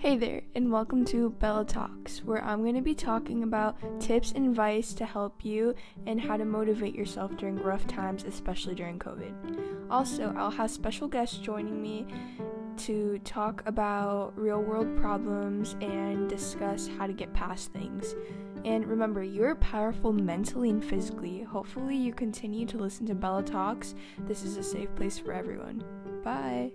Hey there, and welcome to Bella Talks, where I'm going to be talking about tips and advice to help you and how to motivate yourself during rough times, especially during COVID. Also, I'll have special guests joining me to talk about real world problems and discuss how to get past things. And remember, you're powerful mentally and physically. Hopefully, you continue to listen to Bella Talks. This is a safe place for everyone. Bye.